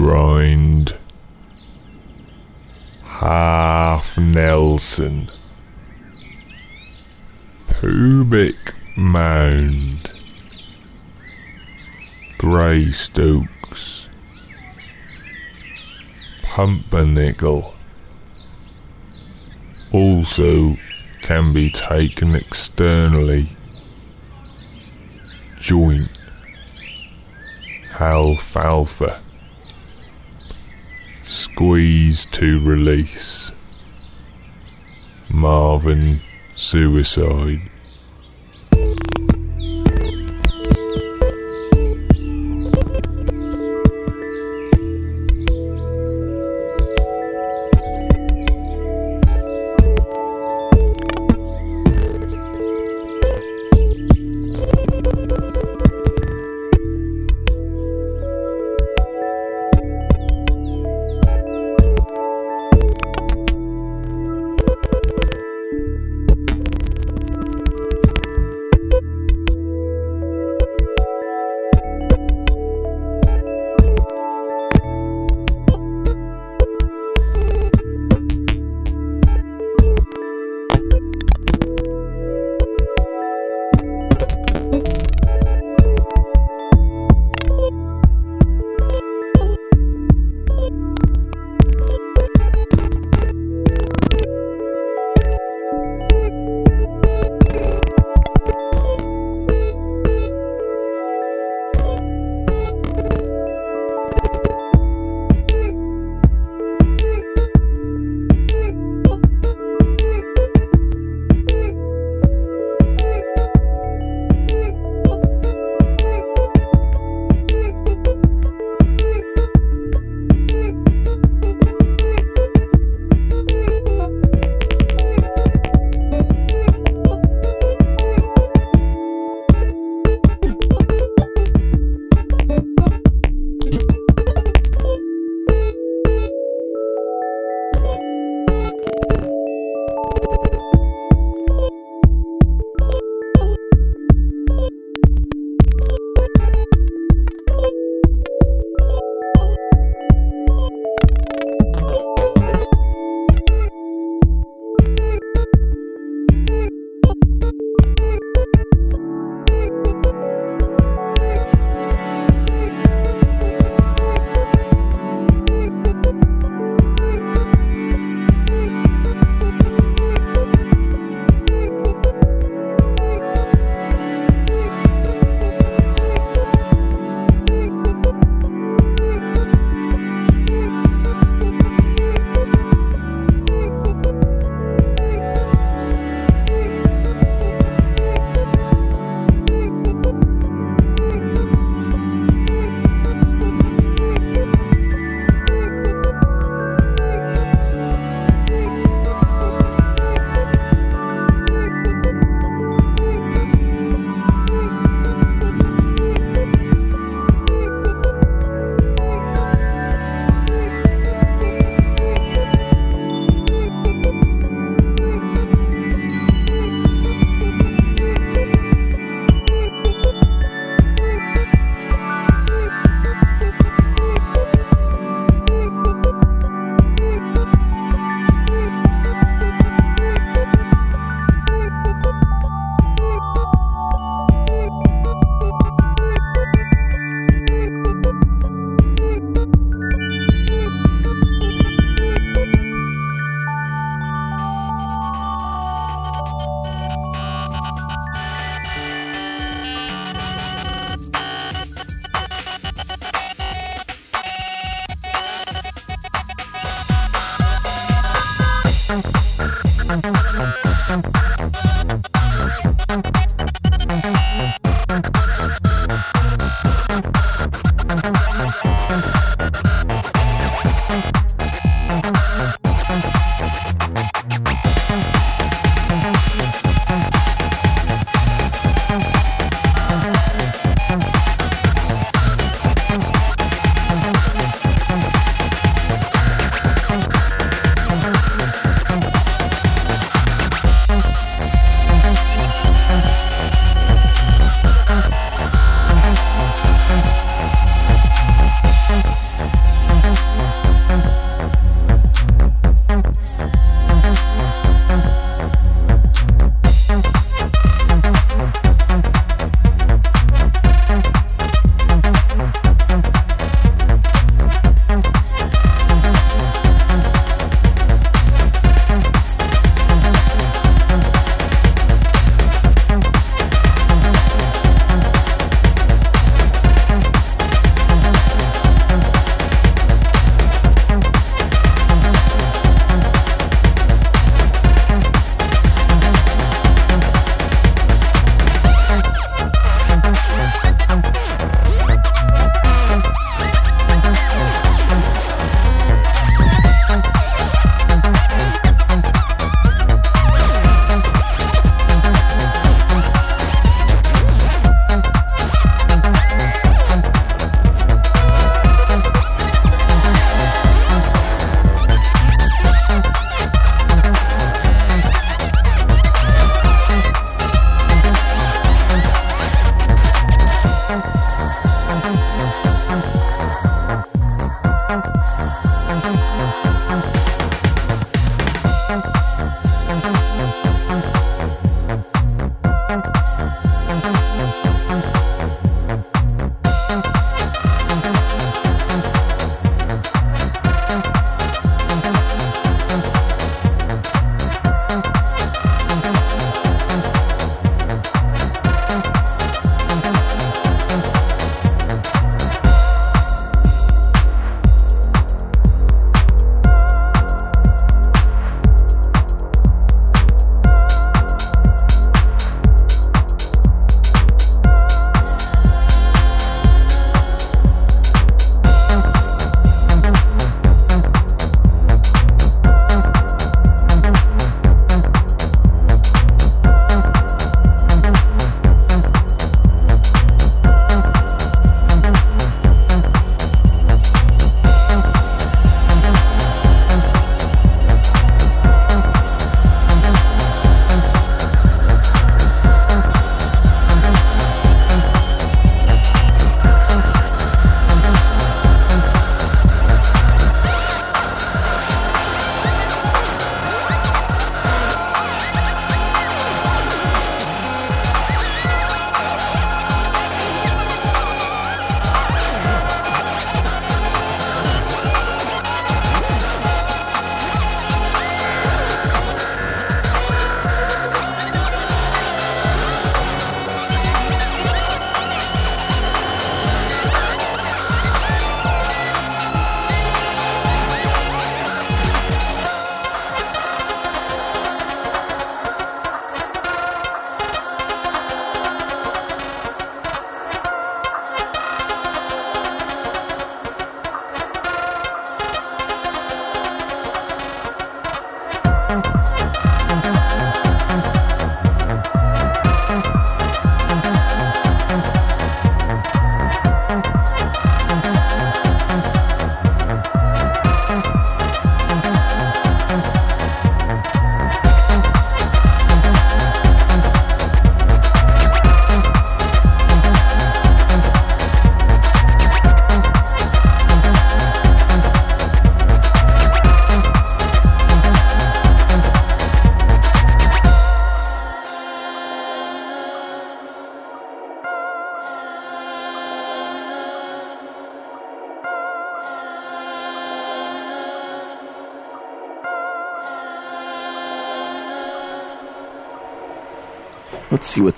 cheese rind, half Nelson, pubic mound, Greystokes, pumpernickel. Also can be taken externally. Joint alfalfa. Squeeze to release. Marvin suicide.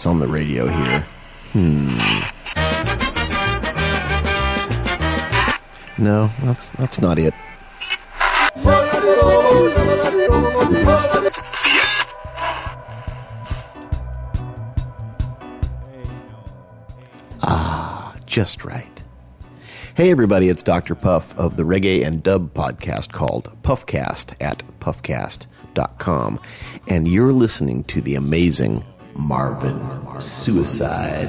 What's on the radio here. Hmm. No, that's that's not it. Ah, just right. Hey, everybody, it's Dr. Puff of the Reggae and Dub podcast called Puffcast at puffcast.com. And you're listening to the amazing Marvin Suicide.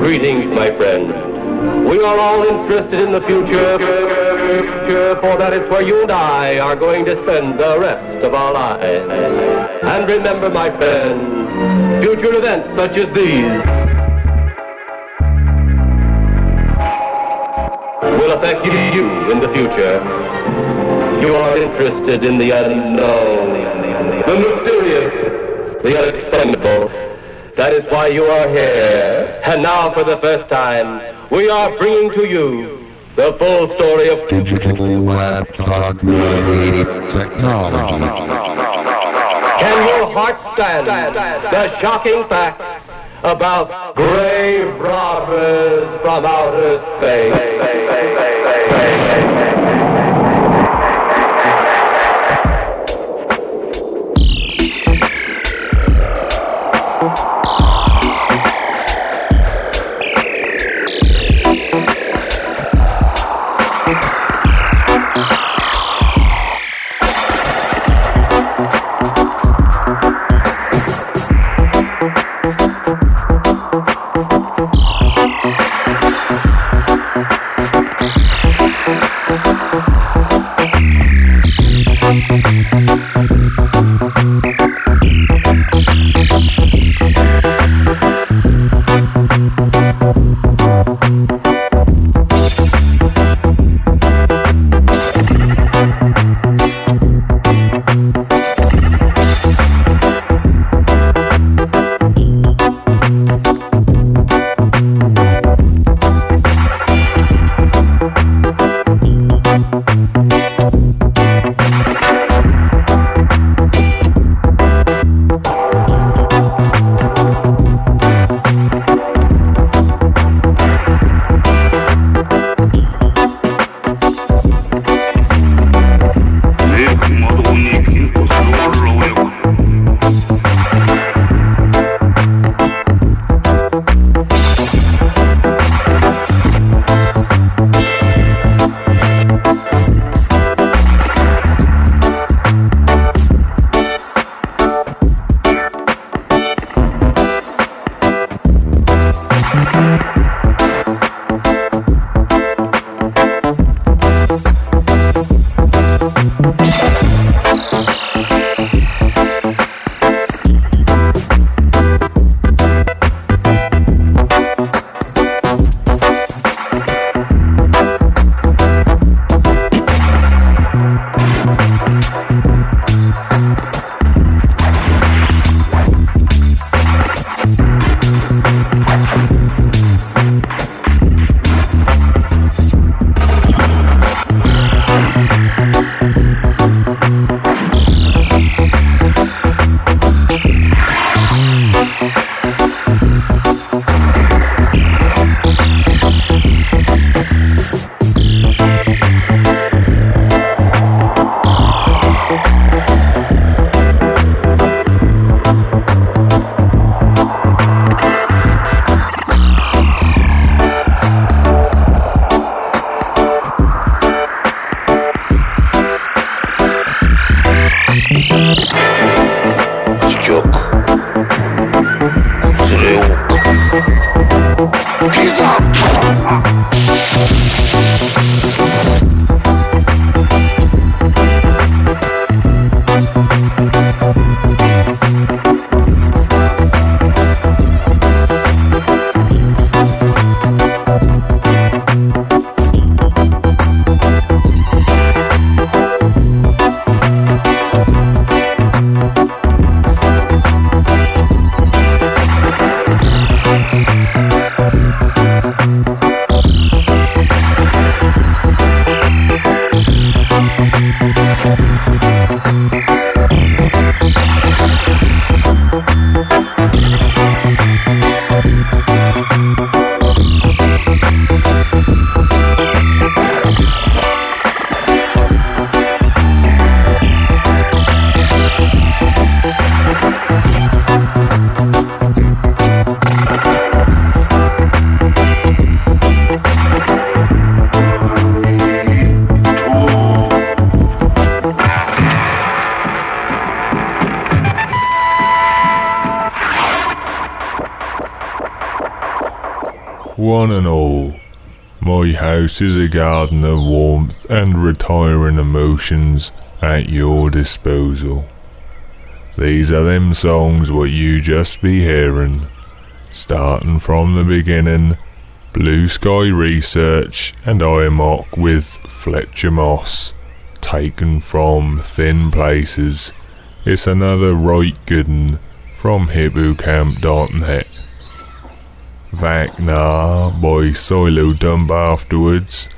Greetings, my friend. We are all interested in the future, for that is where you and I are going to spend the rest of our lives. And remember, my friend, future events such as these will affect you in the future. You are interested in the unknown, the mysterious, the unexplainable. That is why you are here. And now, for the first time, we are bringing to you the full story of digital laptop technology. Can your heart stand the shocking facts about grave robbers from outer space? One and all. My house is a garden of warmth and retiring emotions at your disposal. These are them songs what you just be hearing, starting from the beginning. Blue Sky Research and Iermoc with Fletcher Moss, taken from Thin Places. It's another right good 'un from hippocamp.net. Vaknaaa by Psilodump afterwards.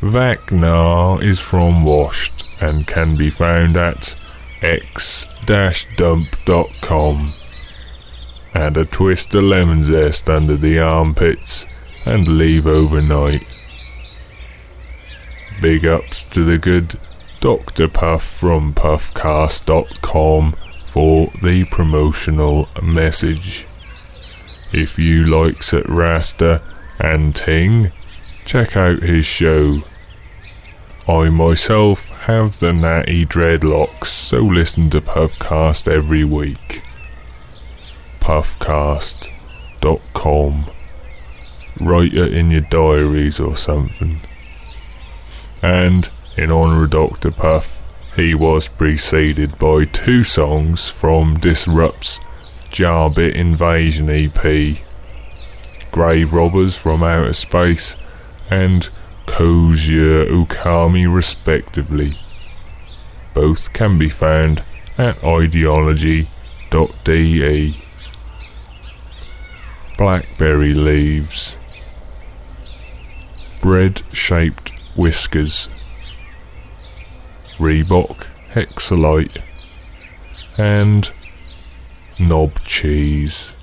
Vaknaaa is from Washed and can be found at x-dump.com. Add a twist of lemon zest under the armpits and leave overnight. Big ups to the good Dr. Puff from puffcast.com for the promotional message. If you likes it Rasta and Ting, check out his show. I myself have the natty dreadlocks, so listen to Puffcast every week. Puffcast.com. Write it in your diaries or something. And in honour of Dr. Puff, he was preceded by two songs from Disrupt's Jah Bit Invasion EP Grave Robbers from Outer Space and Kozure Okami, respectively. Both can be found at ideology.de. Blackberry leaves. Bread shaped whiskers. Reebok Hexalite. And knob cheese.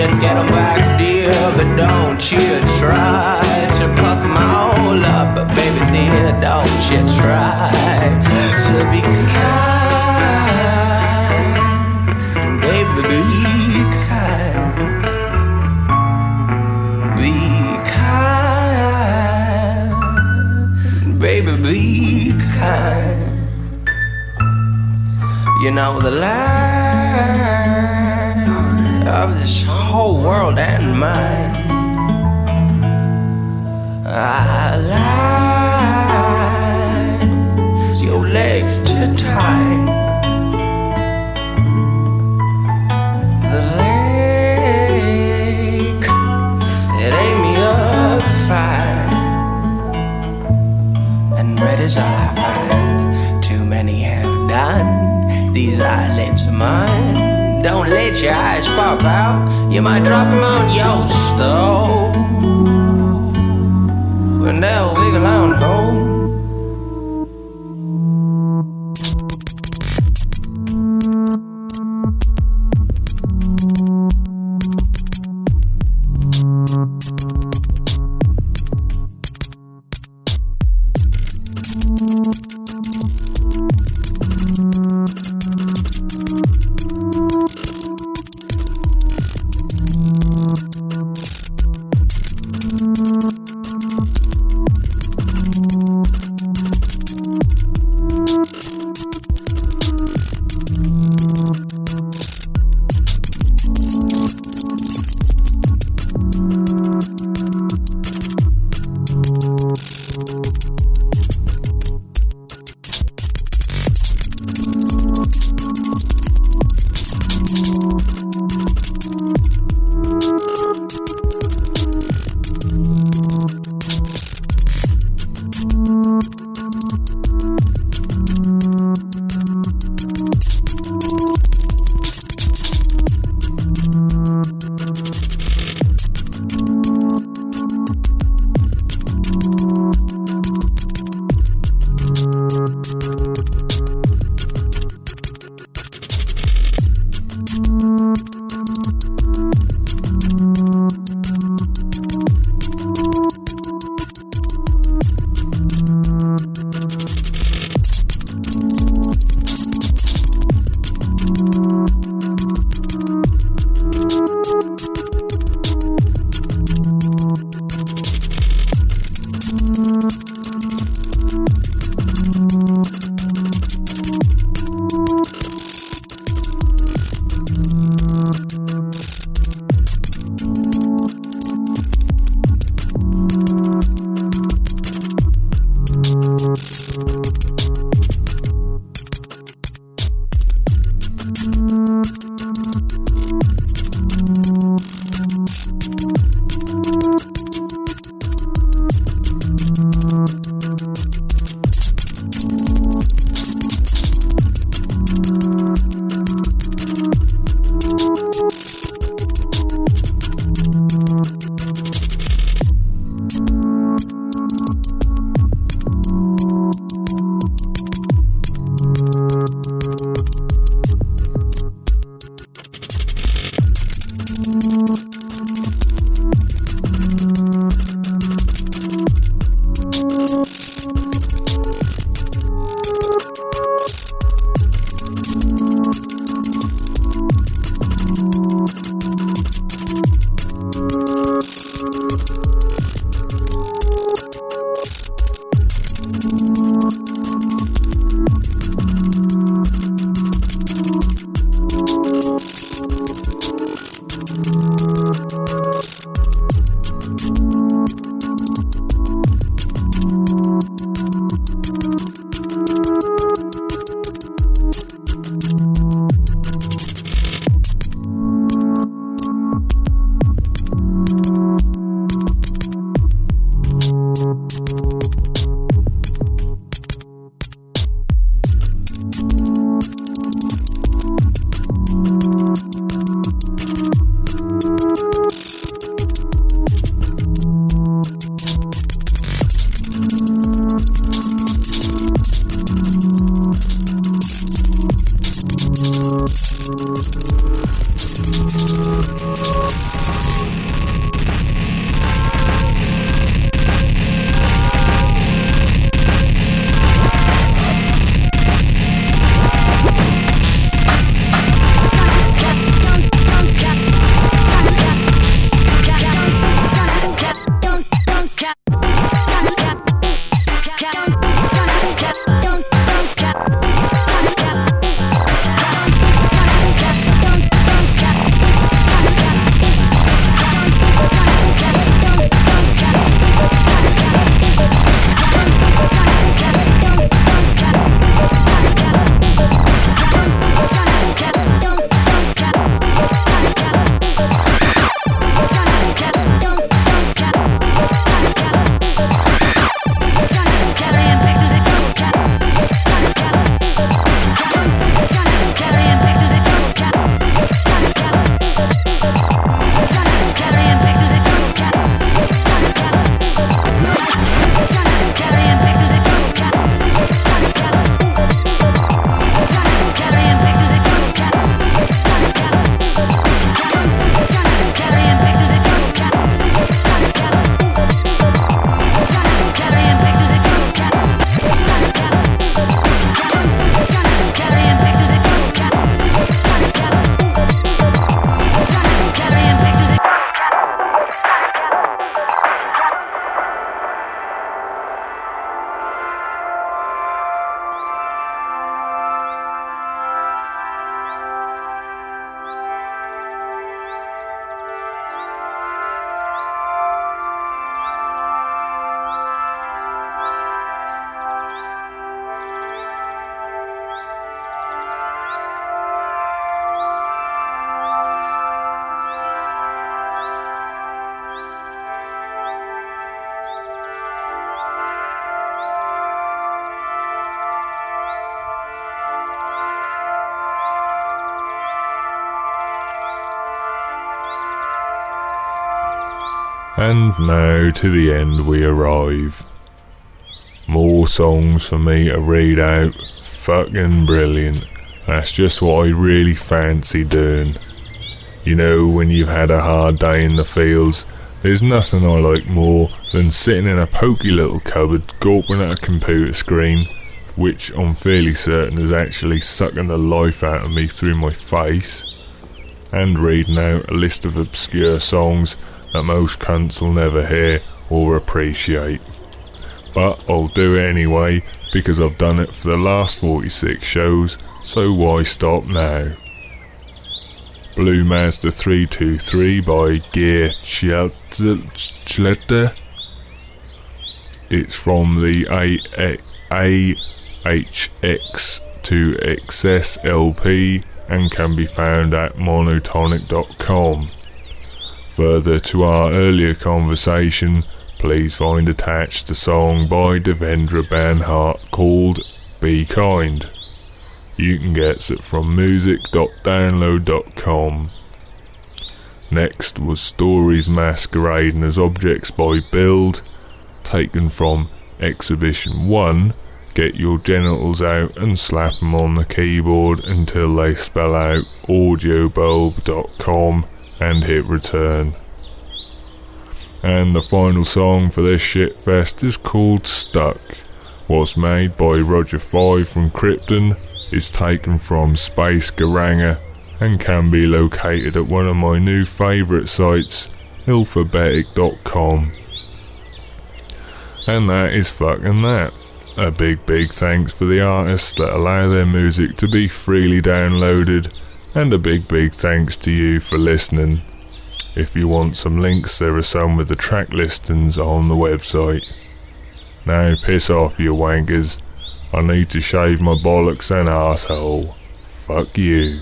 You'd get 'em back, dear, but don't you try to puff 'em all up, baby dear, don't you try to be kind, baby, be kind. Be kind, baby, be kind. You know the light of this whole world and mine. I like your legs too tight. The lake, it ain't me up fine. And red is I find. Too many have done. These eyelids are mine. Don't let your eyes pop out. You might drop them on your stove. And they'll wiggle on home. And now to the end we arrive. More songs for me to read out. Fucking brilliant. That's just what I really fancy doing. You know, when you've had a hard day in the fields, there's nothing I like more than sitting in a poky little cupboard gawping at a computer screen, which I'm fairly certain is actually sucking the life out of me through my face, and reading out a list of obscure songs that most cunts will never hear or appreciate. But I'll do it anyway because I've done it for the last 46 shows, so why stop now? Blue Mazda 323 by Geir Tjelta. It's from the AHX to Excess LP and can be found at monotonik.com. Further to our earlier conversation, please find attached a song by Devendra Banhart called Be Kind. You can get it from music.download.com. Next was Stories Masquerading as Objects by Build, taken from Exhibition 1. Get your genitals out and slap them on the keyboard until they spell out audiobulb.com and hit return. And the final song for this shitfest is called Stuck. Was made by Roger Five from Krypton, is taken from Space Garanga, and can be located at one of my new favourite sites, alphabasic.com. And that is fucking that. A big, big thanks for the artists that allow their music to be freely downloaded, and a big, big thanks to you for listening. If you want some links, there are some with the track listings on the website. Now piss off, you wankers. I need to shave my bollocks and asshole. Fuck you.